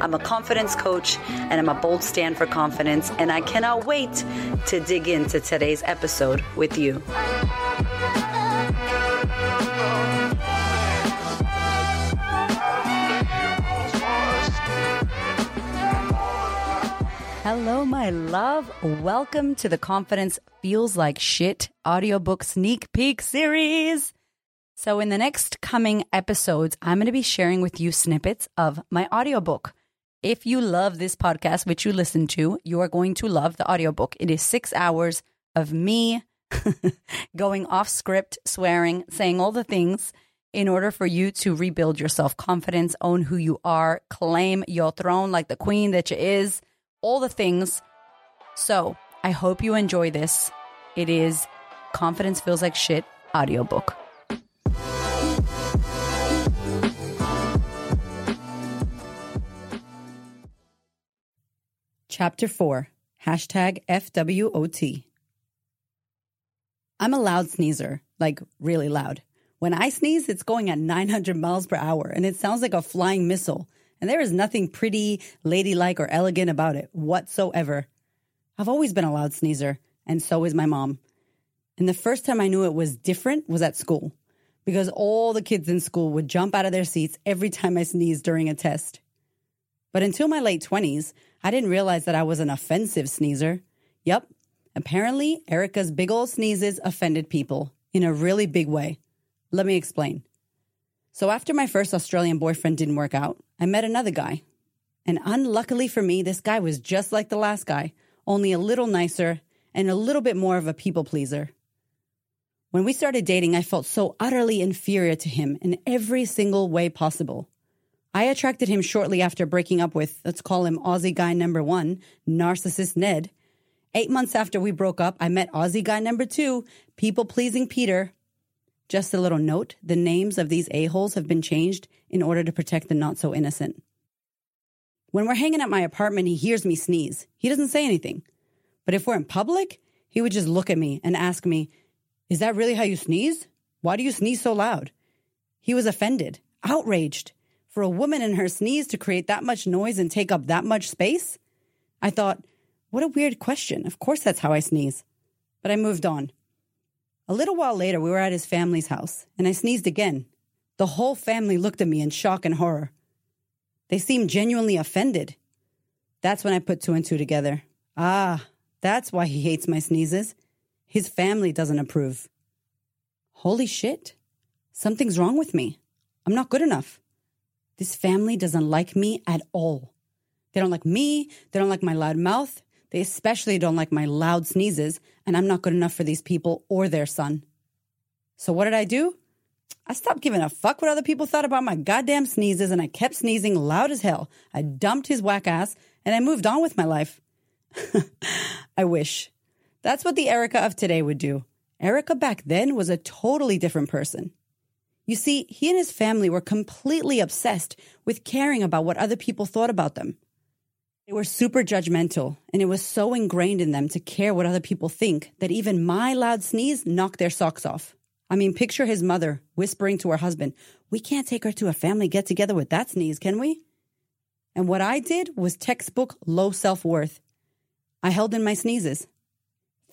I'm a confidence coach, and I'm a bold stand for confidence, and I cannot wait to dig into today's episode with you. Hello, my love. Welcome to the Confidence Feels Like Shit audiobook sneak peek series. So, in the next coming episodes, I'm going to be sharing with you snippets of my audiobook. If you love this podcast, which you listen to, you are going to love the audiobook. It is six hours of me going off script, swearing, saying all the things in order for you to rebuild your self confidence, own who you are, claim your throne like the queen that you is all the things. So I hope you enjoy this. It is Confidence Feels Like Shit audiobook. Chapter 4 Hashtag FWOT. I'm a loud sneezer, like really loud. When I sneeze, it's going at 900 miles per hour and it sounds like a flying missile. And there is nothing pretty, ladylike, or elegant about it whatsoever. I've always been a loud sneezer, and so is my mom. And the first time I knew it was different was at school, because all the kids in school would jump out of their seats every time I sneezed during a test. But until my late 20s, I didn't realize that I was an offensive sneezer. Yep, apparently Erika's big old sneezes offended people in a really big way. Let me explain. So after my first Australian boyfriend didn't work out, I met another guy. And unluckily for me, this guy was just like the last guy, only a little nicer and a little bit more of a people pleaser. When we started dating, I felt so utterly inferior to him in every single way possible. I attracted him shortly after breaking up with, let's call him Aussie guy number one, narcissist Ned. Eight months after we broke up, I met Aussie guy number two, people pleasing Peter, just a little note the names of these a-holes have been changed in order to protect the not so innocent. When we're hanging at my apartment, he hears me sneeze. He doesn't say anything. But if we're in public, he would just look at me and ask me, Is that really how you sneeze? Why do you sneeze so loud? He was offended, outraged. For a woman in her sneeze to create that much noise and take up that much space? I thought, what a weird question. Of course that's how I sneeze. But I moved on. A little while later, we were at his family's house, and I sneezed again. The whole family looked at me in shock and horror. They seemed genuinely offended. That's when I put two and two together. Ah, that's why he hates my sneezes. His family doesn't approve. Holy shit. Something's wrong with me. I'm not good enough. This family doesn't like me at all. They don't like me. They don't like my loud mouth. They especially don't like my loud sneezes, and I'm not good enough for these people or their son. So what did I do? I stopped giving a fuck what other people thought about my goddamn sneezes, and I kept sneezing loud as hell. I dumped his whack ass, and I moved on with my life. I wish. That's what the Erika of today would do. Erika back then was a totally different person. You see, he and his family were completely obsessed with caring about what other people thought about them. They were super judgmental, and it was so ingrained in them to care what other people think that even my loud sneeze knocked their socks off. I mean, picture his mother whispering to her husband, We can't take her to a family get together with that sneeze, can we? And what I did was textbook low self worth. I held in my sneezes.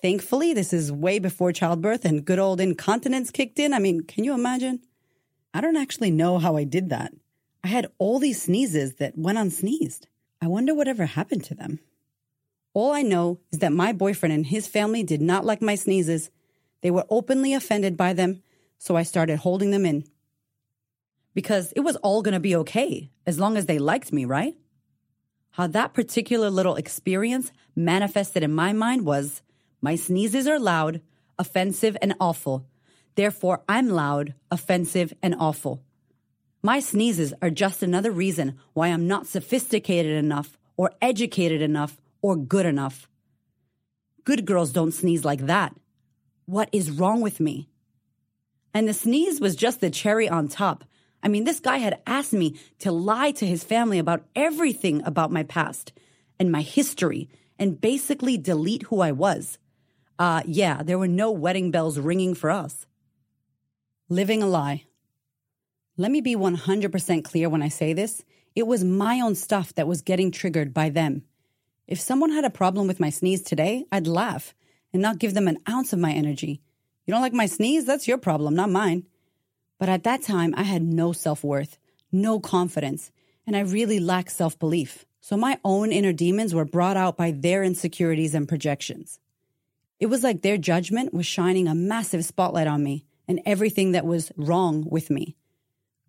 Thankfully, this is way before childbirth and good old incontinence kicked in. I mean, can you imagine? I don't actually know how I did that. I had all these sneezes that went unsneezed. I wonder whatever happened to them. All I know is that my boyfriend and his family did not like my sneezes. They were openly offended by them, so I started holding them in. Because it was all going to be okay as long as they liked me, right? How that particular little experience manifested in my mind was my sneezes are loud, offensive, and awful. Therefore, I'm loud, offensive, and awful. My sneezes are just another reason why I'm not sophisticated enough or educated enough or good enough. Good girls don't sneeze like that. What is wrong with me? And the sneeze was just the cherry on top. I mean, this guy had asked me to lie to his family about everything about my past and my history and basically delete who I was. Uh, yeah, there were no wedding bells ringing for us. Living a lie. Let me be 100% clear when I say this. It was my own stuff that was getting triggered by them. If someone had a problem with my sneeze today, I'd laugh and not give them an ounce of my energy. You don't like my sneeze? That's your problem, not mine. But at that time, I had no self worth, no confidence, and I really lacked self belief. So my own inner demons were brought out by their insecurities and projections. It was like their judgment was shining a massive spotlight on me and everything that was wrong with me.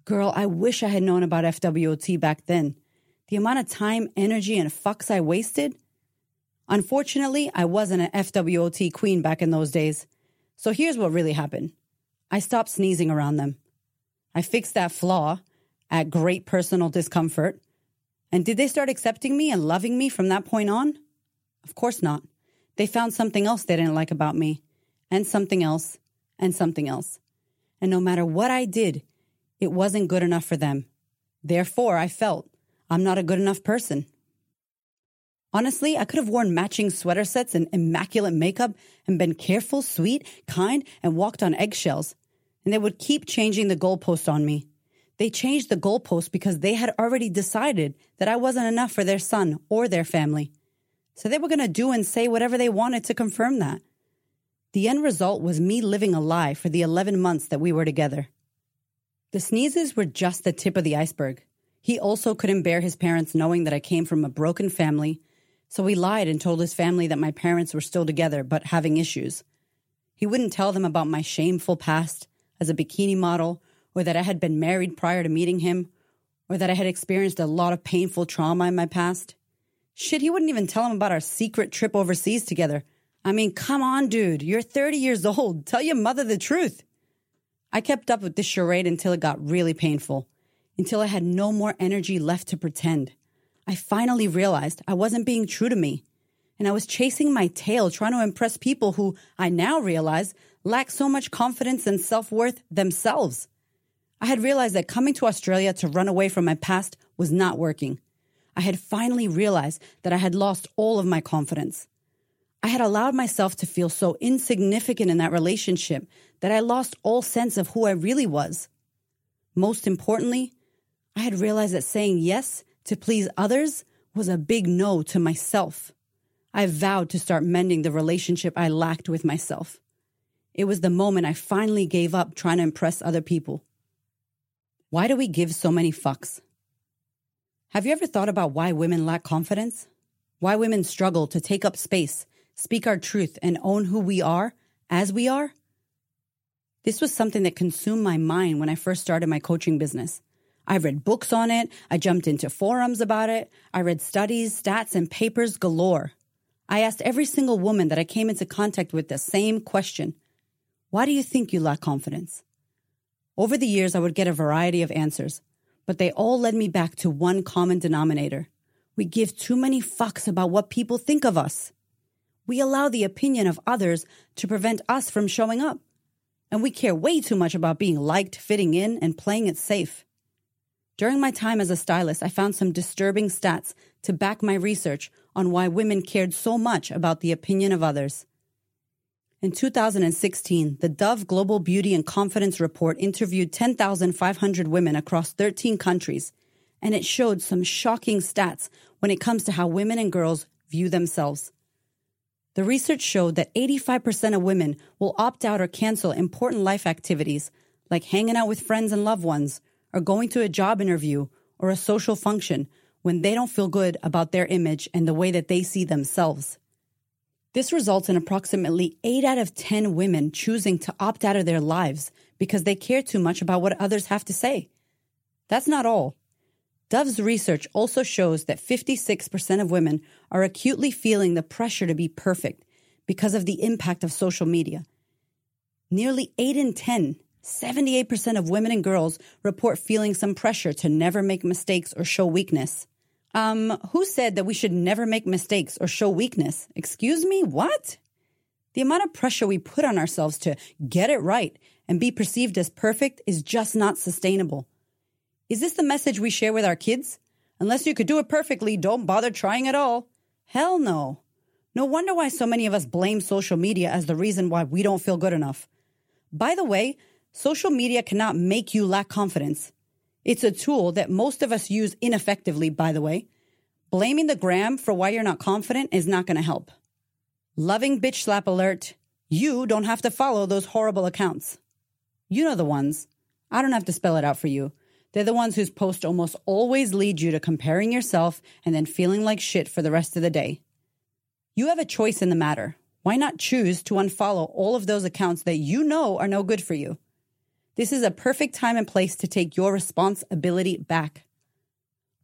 Girl, I wish I had known about FWOT back then. The amount of time, energy, and fucks I wasted. Unfortunately, I wasn't an FWOT queen back in those days. So here's what really happened I stopped sneezing around them. I fixed that flaw at great personal discomfort. And did they start accepting me and loving me from that point on? Of course not. They found something else they didn't like about me, and something else, and something else. And no matter what I did, it wasn't good enough for them. Therefore, I felt I'm not a good enough person. Honestly, I could have worn matching sweater sets and immaculate makeup and been careful, sweet, kind, and walked on eggshells. And they would keep changing the goalpost on me. They changed the goalpost because they had already decided that I wasn't enough for their son or their family. So they were going to do and say whatever they wanted to confirm that. The end result was me living a lie for the 11 months that we were together. The sneezes were just the tip of the iceberg. He also couldn't bear his parents knowing that I came from a broken family, so he lied and told his family that my parents were still together but having issues. He wouldn't tell them about my shameful past as a bikini model, or that I had been married prior to meeting him, or that I had experienced a lot of painful trauma in my past. Shit, he wouldn't even tell him about our secret trip overseas together. I mean, come on, dude. You're 30 years old. Tell your mother the truth. I kept up with this charade until it got really painful until I had no more energy left to pretend. I finally realized I wasn't being true to me. And I was chasing my tail, trying to impress people who I now realize lack so much confidence and self worth themselves. I had realized that coming to Australia to run away from my past was not working. I had finally realized that I had lost all of my confidence. I had allowed myself to feel so insignificant in that relationship that I lost all sense of who I really was. Most importantly, I had realized that saying yes to please others was a big no to myself. I vowed to start mending the relationship I lacked with myself. It was the moment I finally gave up trying to impress other people. Why do we give so many fucks? Have you ever thought about why women lack confidence? Why women struggle to take up space, speak our truth, and own who we are as we are? This was something that consumed my mind when I first started my coaching business. I read books on it. I jumped into forums about it. I read studies, stats, and papers galore. I asked every single woman that I came into contact with the same question Why do you think you lack confidence? Over the years, I would get a variety of answers, but they all led me back to one common denominator. We give too many fucks about what people think of us. We allow the opinion of others to prevent us from showing up. And we care way too much about being liked, fitting in, and playing it safe. During my time as a stylist, I found some disturbing stats to back my research on why women cared so much about the opinion of others. In 2016, the Dove Global Beauty and Confidence Report interviewed 10,500 women across 13 countries, and it showed some shocking stats when it comes to how women and girls view themselves. The research showed that 85% of women will opt out or cancel important life activities like hanging out with friends and loved ones or going to a job interview or a social function when they don't feel good about their image and the way that they see themselves. This results in approximately 8 out of 10 women choosing to opt out of their lives because they care too much about what others have to say. That's not all. Dove's research also shows that 56% of women are acutely feeling the pressure to be perfect because of the impact of social media. Nearly 8 in 10 78% of women and girls report feeling some pressure to never make mistakes or show weakness. Um, who said that we should never make mistakes or show weakness? Excuse me, what? The amount of pressure we put on ourselves to get it right and be perceived as perfect is just not sustainable. Is this the message we share with our kids? Unless you could do it perfectly, don't bother trying at all. Hell no. No wonder why so many of us blame social media as the reason why we don't feel good enough. By the way, social media cannot make you lack confidence. It's a tool that most of us use ineffectively, by the way. Blaming the gram for why you're not confident is not going to help. Loving bitch slap alert. You don't have to follow those horrible accounts. You know the ones. I don't have to spell it out for you. They're the ones whose posts almost always lead you to comparing yourself and then feeling like shit for the rest of the day. You have a choice in the matter. Why not choose to unfollow all of those accounts that you know are no good for you? This is a perfect time and place to take your responsibility back.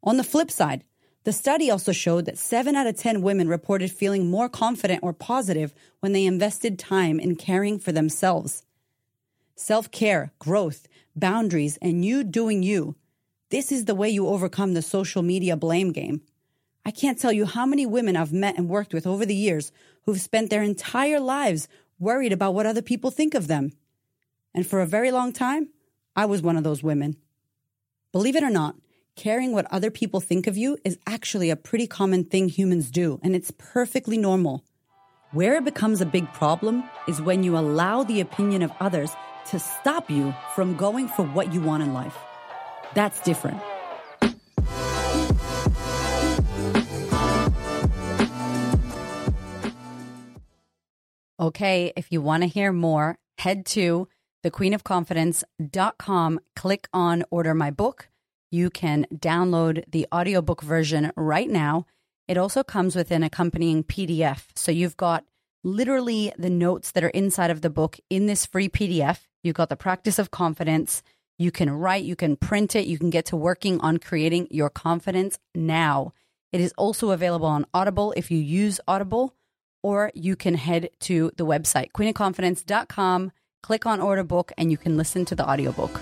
On the flip side, the study also showed that 7 out of 10 women reported feeling more confident or positive when they invested time in caring for themselves. Self care, growth, boundaries, and you doing you. This is the way you overcome the social media blame game. I can't tell you how many women I've met and worked with over the years who've spent their entire lives worried about what other people think of them. And for a very long time, I was one of those women. Believe it or not, caring what other people think of you is actually a pretty common thing humans do, and it's perfectly normal. Where it becomes a big problem is when you allow the opinion of others to stop you from going for what you want in life. That's different. Okay, if you want to hear more, head to thequeenofconfidence.com, click on order my book. You can download the audiobook version right now. It also comes with an accompanying PDF. So you've got literally the notes that are inside of the book in this free PDF. You've got the practice of confidence. You can write, you can print it, you can get to working on creating your confidence now. It is also available on Audible if you use Audible, or you can head to the website, queenofconfidence.com, click on order book, and you can listen to the audiobook.